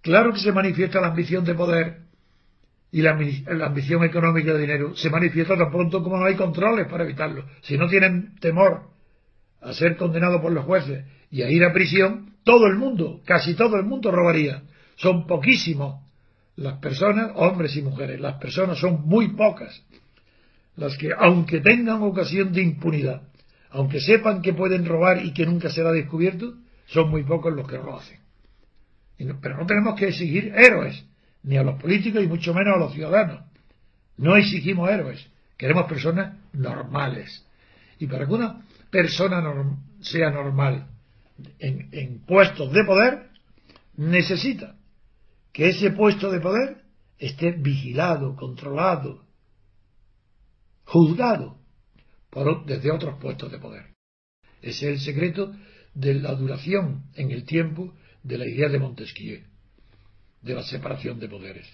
Claro que se manifiesta la ambición de poder y la, ambición económica de dinero. Se manifiesta tan pronto como no hay controles para evitarlo. Si no tienen temor a ser condenado por los jueces y a ir a prisión, todo el mundo, casi todo el mundo robaría. Son poquísimos las personas, hombres y mujeres, las personas son muy pocas las que, aunque tengan ocasión de impunidad, aunque sepan que pueden robar y que nunca será descubierto, son muy pocos los que lo hacen. pero no tenemos que exigir héroes, ni a los políticos y mucho menos a los ciudadanos. No exigimos héroes, queremos personas normales. Y para que una persona sea normal en puestos de poder, necesita que ese puesto de poder esté vigilado, controlado, juzgado desde otros puestos de poder. Ese es el secreto de la duración en el tiempo de la idea de Montesquieu, de la separación de poderes.